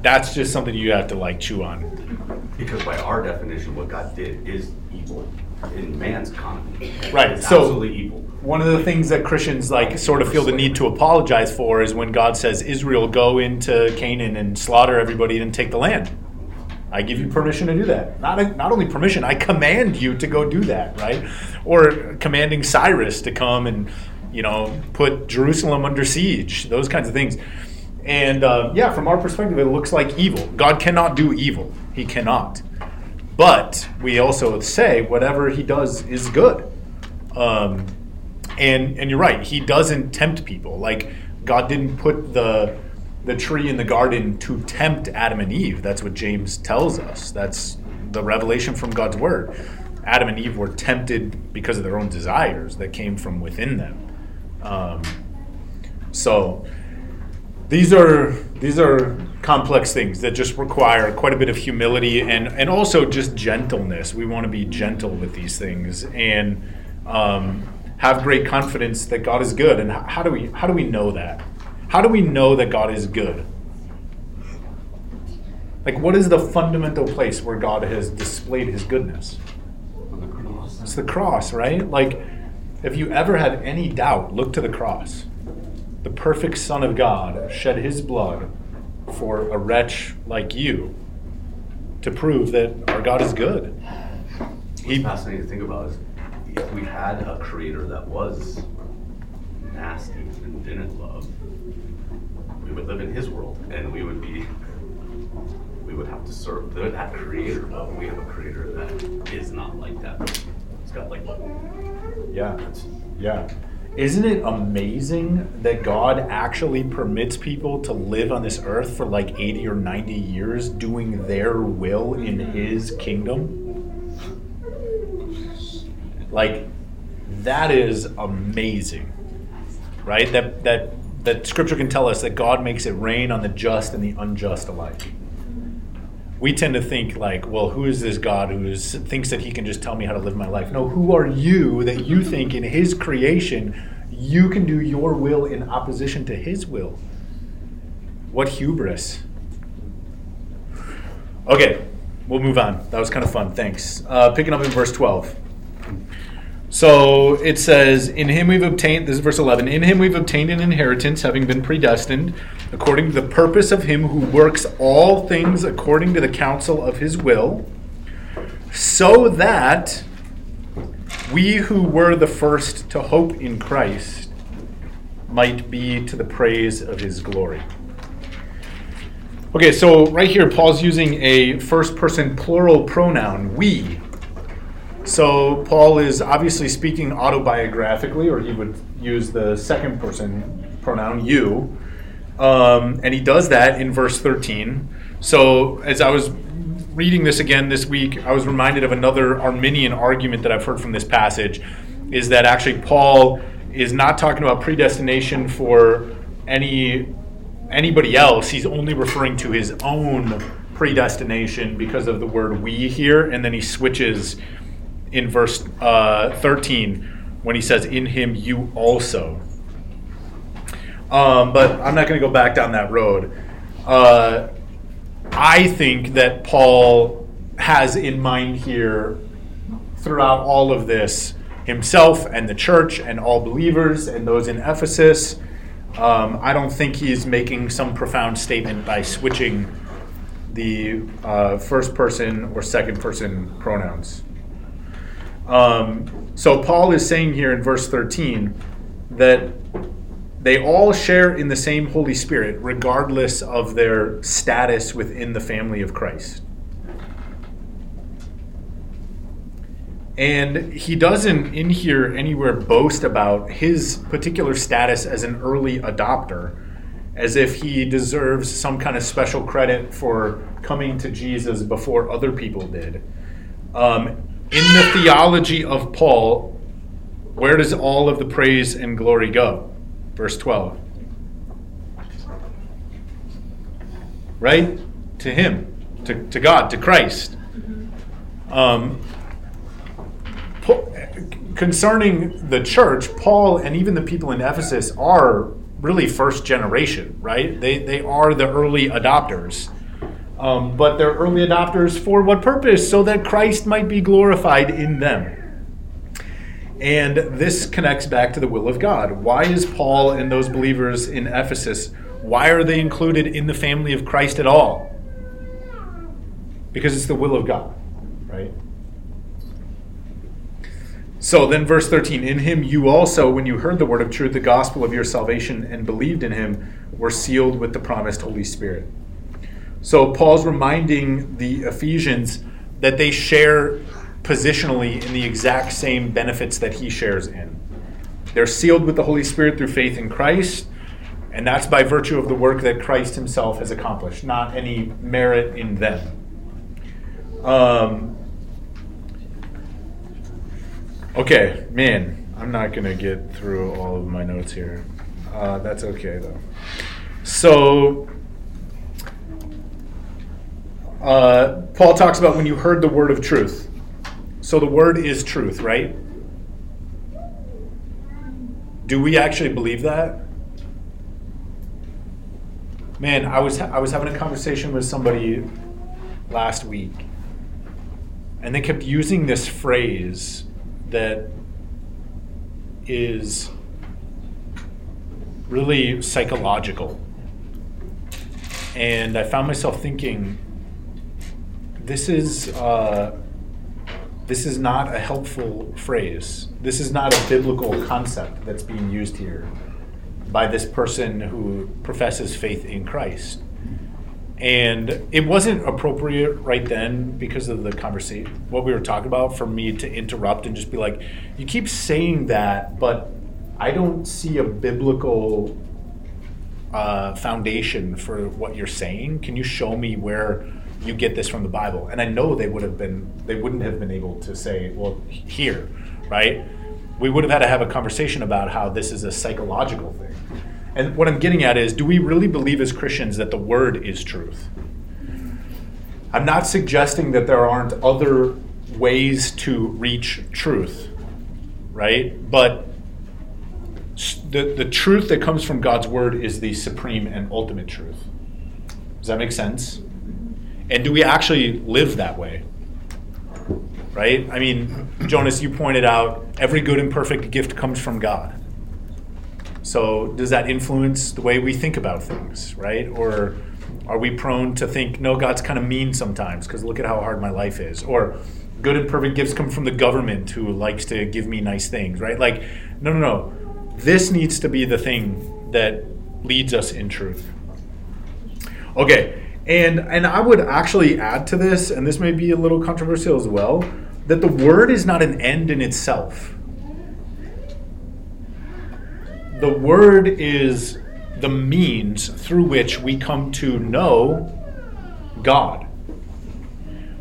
that's just something you have to like chew on. Because by our definition, what God did is evil in man's economy. Right, It's so- absolutely evil. One of the things that Christians like sort of feel the need to apologize for is when God says, Israel, go into Canaan and slaughter everybody and take the land. I give you permission to do that. Not, not only permission, I command you to go do that, right? Or commanding Cyrus to come and, you know, put Jerusalem under siege, those kinds of things. And uh, yeah, from our perspective, it looks like evil. God cannot do evil, He cannot. But we also say whatever He does is good. Um, and and you're right he doesn't tempt people like god didn't put the the tree in the garden to tempt adam and eve that's what james tells us that's the revelation from god's word adam and eve were tempted because of their own desires that came from within them um, so these are these are complex things that just require quite a bit of humility and and also just gentleness. We want to be gentle with these things and um, have great confidence that God is good. And how do we how do we know that? How do we know that God is good? Like, what is the fundamental place where God has displayed His goodness? on the cross. It's the cross, right? Like, if you ever have any doubt, look to the cross. The perfect Son of God shed his blood for a wretch like you to prove that our God is good. What's He, fascinating to think about is if we had a creator that was nasty and didn't love, we would live in his world and we would be, we would have to serve the- that creator, but we have a creator that is not like that. It's got like, yeah, yeah. Isn't it amazing that God actually permits people to live on this earth for like 80 or 90 years doing their will in mm-hmm. his kingdom? Like, that is amazing, right? That, that, that scripture can tell us that God makes it rain on the just and the unjust alike. We tend to think like, well, who is this God who is, thinks that he can just tell me how to live my life? No, who are you that you think in his creation you can do your will in opposition to his will? What hubris. Okay, we'll move on. That was kind of fun. Thanks. Uh, picking up in verse 12. So it says, In him we've obtained, this is verse 11, in him we've obtained an inheritance, having been predestined, according to the purpose of him who works all things according to the counsel of his will, so that we who were the first to hope in Christ might be to the praise of his glory. Okay, so right here, Paul's using a first person plural pronoun, we. So Paul is obviously speaking autobiographically, or he would use the second person pronoun, you. Um, and he does that in verse 13. So as I was reading this again this week, I was reminded of another Arminian argument that I've heard from this passage is that actually Paul is not talking about predestination for any anybody else. He's only referring to his own predestination because of the word we here, and then he switches in verse uh, 13 when he says, In him you also. Um, but I'm not going to go back down that road. Uh, I think that Paul has in mind here throughout all of this himself and the church and all believers and those in Ephesus. Um, I don't think he's making some profound statement by switching the uh, first person or second person pronouns. Um, so Paul is saying here in verse 13 that they all share in the same Holy Spirit, regardless of their status within the family of Christ. And he doesn't in here anywhere boast about his particular status as an early adopter, as if he deserves some kind of special credit for coming to Jesus before other people did. Um, in the theology of Paul, where does all of the praise and glory go? Verse 12. Right? To Him, to, to God, to Christ. Um, concerning the church, Paul and even the people in Ephesus are really first generation, right? They, they are the early adopters. Um, but they're early adopters for what purpose? So that Christ might be glorified in them. And this connects back to the will of God. Why is Paul and those believers in Ephesus, why are they included in the family of Christ at all? Because it's the will of God, right? So then, verse 13 In him you also, when you heard the word of truth, the gospel of your salvation, and believed in him, were sealed with the promised Holy Spirit. So Paul's reminding the Ephesians that they share positionally in the exact same benefits that he shares in. They're sealed with the Holy Spirit through faith in Christ, and that's by virtue of the work that Christ himself has accomplished, not any merit in them. Um, okay, man, I'm not going to get through all of my notes here. Uh, that's okay, though. So, uh, Paul talks about when you heard the word of truth. So the word is truth, right? Do we actually believe that? Man, I was I was having a conversation with somebody last week, and they kept using this phrase that is really psychological. And I found myself thinking, this is uh, this is not a helpful phrase. This is not a biblical concept that's being used here by this person who professes faith in Christ. And it wasn't appropriate right then because of the conversation, what we were talking about, for me to interrupt and just be like, you keep saying that, but I don't see a biblical uh, foundation for what you're saying. Can you show me where you get this from the Bible. And I know they would have been, they wouldn't have been able to say, well, here, right? We would have had to have a conversation about how this is a psychological thing. And what I'm getting at is, do we really believe as Christians that the Word is truth? I'm not suggesting that there aren't other ways to reach truth, right? But the, the truth that comes from God's Word is the supreme and ultimate truth. Does that make sense? And do we actually live that way? Right? I mean, Jonas, you pointed out every good and perfect gift comes from God. So does that influence the way we think about things, right? Or are we prone to think, no, God's kind of mean sometimes because look at how hard my life is? Or good and perfect gifts come from the government who likes to give me nice things, right? Like, no, no, no. This needs to be the thing that leads us in truth. Okay, and and I would actually add to this, and this may be a little controversial as well, that the word is not an end in itself. The word is the means through which we come to know God.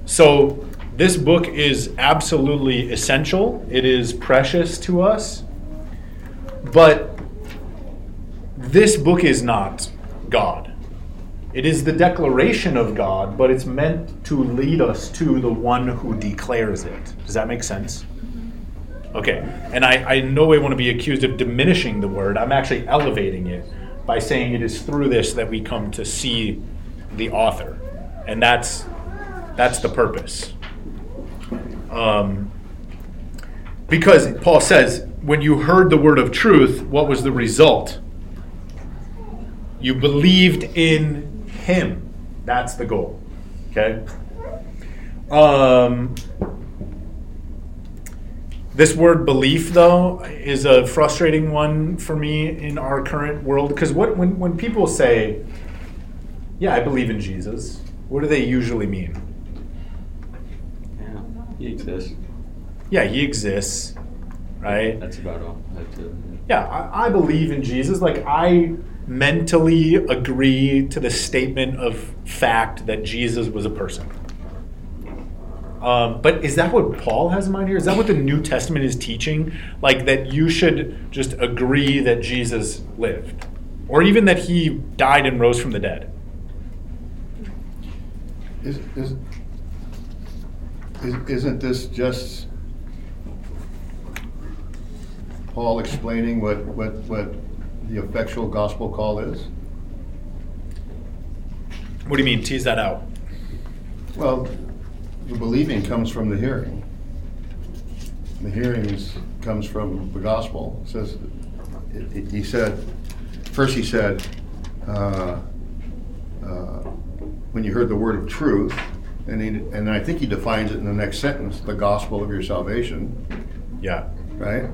So this book is absolutely essential. It is precious to us. But this book is not God. It is the declaration of God, but it's meant to lead us to the one who declares it. Does that make sense? Okay. And I, I in no way want to be accused of diminishing the word. I'm actually elevating it by saying it is through this that we come to see the author. And that's that's the purpose. Um, because Paul says, when you heard the word of truth, what was the result? You believed in him. That's the goal. Okay? Um, this word belief, though, is a frustrating one for me in our current world. Because what when, when people say, Yeah, I believe in Jesus, what do they usually mean? Yeah, he exists. Yeah, he exists, right? That's about all. That's it. Yeah, I, I believe in Jesus. Like, I mentally agree to the statement of fact that Jesus was a person. Um, but is that what Paul has in mind here? Is that what the New Testament is teaching? Like, that you should just agree that Jesus lived? Or even that he died and rose from the dead? Is, is, is, isn't this just Paul explaining what, what, what the effectual gospel call is? What do you mean? Tease that out. Well, the believing comes from the hearing. The hearing is, comes from the gospel. It says, it- it- he said, first he said, uh, uh, when you heard the word of truth, and he, and I think he defines it in the next sentence, the gospel of your salvation, Yeah, right?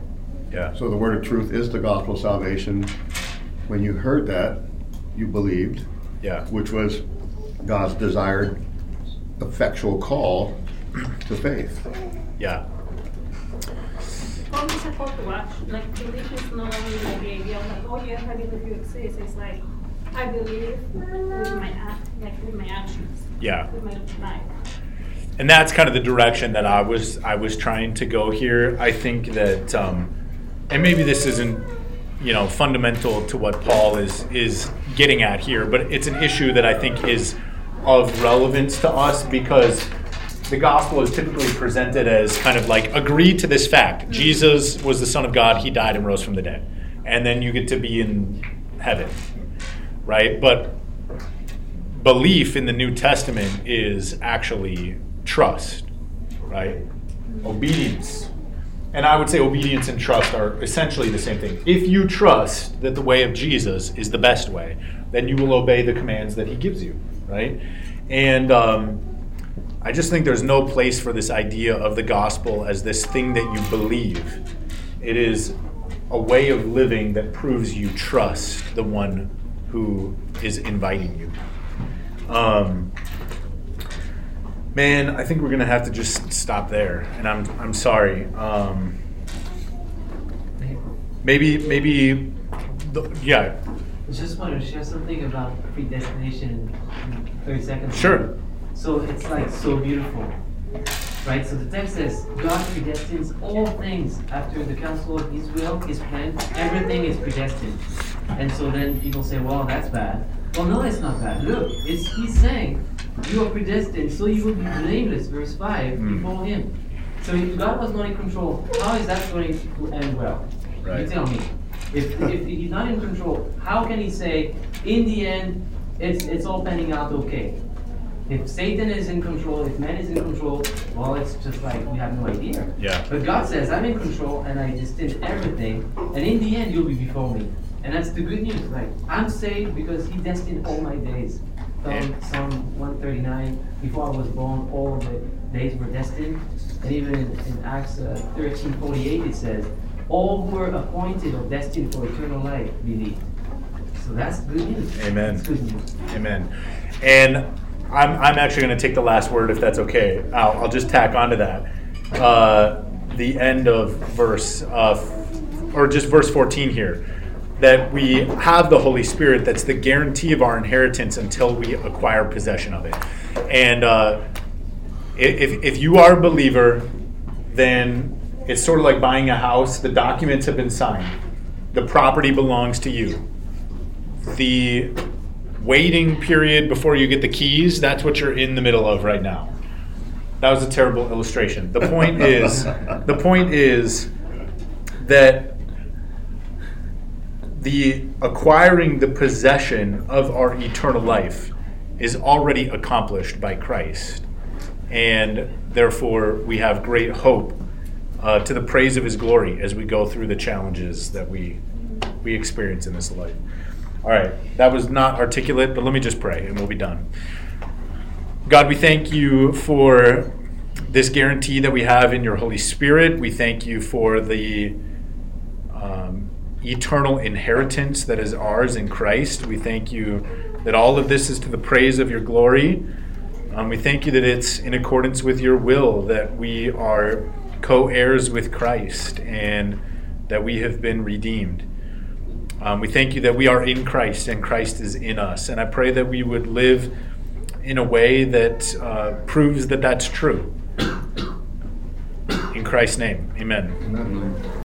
yeah, So the word of truth is the gospel of salvation. When you heard that, you believed, yeah, which was God's desired effectual call to faith. yeah, How is supposed to watch? Like belief is not only like the idea of like, oh yes, I believe you exist. It's like I believe with my act, like with my actions, yeah. with my life. and that's kind of the direction that I was I was trying to go here. I think that, um, and maybe this isn't, you know, fundamental to what Paul is is getting at here, but it's an issue that I think is of relevance to us because the gospel is typically presented as kind of like agree to this fact: mm-hmm. Jesus was the Son of God, He died and rose from the dead, and then you get to be in heaven, right? But belief in the New Testament is actually trust, right? Obedience. And I would say obedience and trust are essentially the same thing. If you trust that the way of Jesus is the best way, then you will obey the commands that he gives you, right? And um, I just think there's no place for this idea of the gospel as this thing that you believe. It is a way of living that proves you trust the one who is inviting you. Um, man, I think we're gonna have to just stop there, and I'm I'm sorry. Um, maybe maybe, the, yeah, I just want to share something about predestination in 30 seconds. Sure. So it's like so beautiful, right? So the text says, God predestines all things after the counsel of His will, His plan. Everything is predestined. And so then people say, well, that's bad. Well, no, it's not bad. Look, it's He's saying, you are predestined, so you will be blameless, verse 5, Mm. before Him. So if God was not in control, how is that going to end well? Right. You tell me. If, if he's not in control, how can he say, in the end, it's, it's all panning out okay? If Satan is in control, if man is in control, well, it's just like we have no idea. Yeah. But God says, I'm in control and I destined everything, and in the end, you'll be before me. And that's the good news. Like, I'm saved because He destined all my days. Psalm, Psalm 139, before I was born, all the days were destined. And even in, in Acts uh, 13 48, it says, All who were appointed or destined for eternal life believed. So that's good news. Amen. Good news. Amen. And I'm, I'm actually going to take the last word if that's okay. I'll, I'll just tack onto that. Uh, the end of verse, uh, or just verse 14 here, that we have the Holy Spirit that's the guarantee of our inheritance until we acquire possession of it. And uh, if, if you are a believer, then it's sort of like buying a house. The documents have been signed, the property belongs to you the waiting period before you get the keys, that's what you're in the middle of right now. That was a terrible illustration. The point is the point is that the acquiring the possession of our eternal life is already accomplished by Christ. And therefore we have great hope uh, to the praise of his glory as we go through the challenges that we we experience in this life. All right, that was not articulate, but let me just pray and we'll be done. God, we thank you for this guarantee that we have in your Holy Spirit. We thank you for the um, eternal inheritance that is ours in Christ. We thank you that all of this is to the praise of your glory. Um, we thank you that it's in accordance with your will that we are co heirs with Christ and that we have been redeemed. Um, we thank you that we are in Christ and Christ is in us. And I pray that we would live in a way that uh, proves that that's true. In Christ's name, amen. Amen.